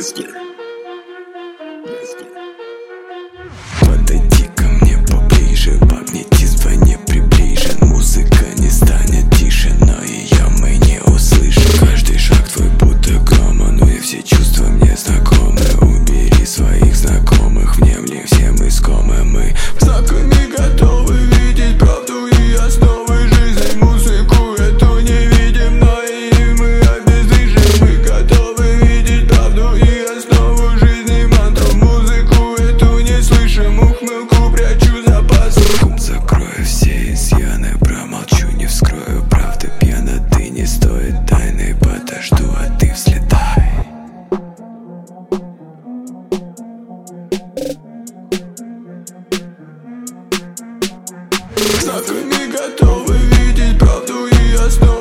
Minister. Завтра не готовы видеть правду и основу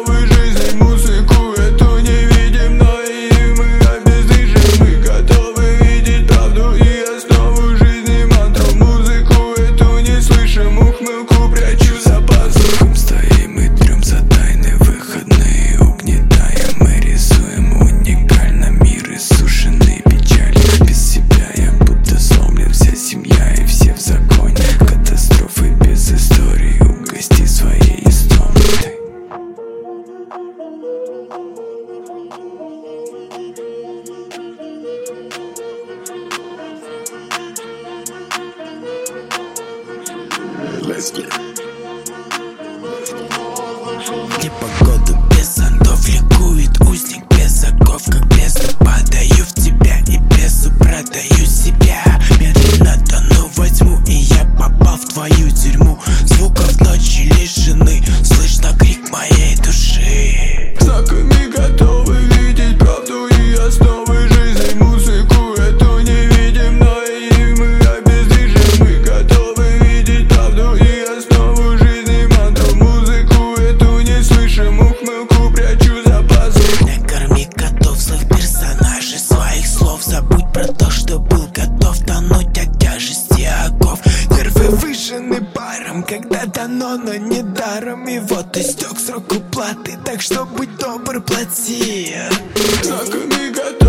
Let's get it. Qué заряжены паром Когда дано, но не даром. И вот истек срок уплаты. Так что будь добр, плати. Законы готовы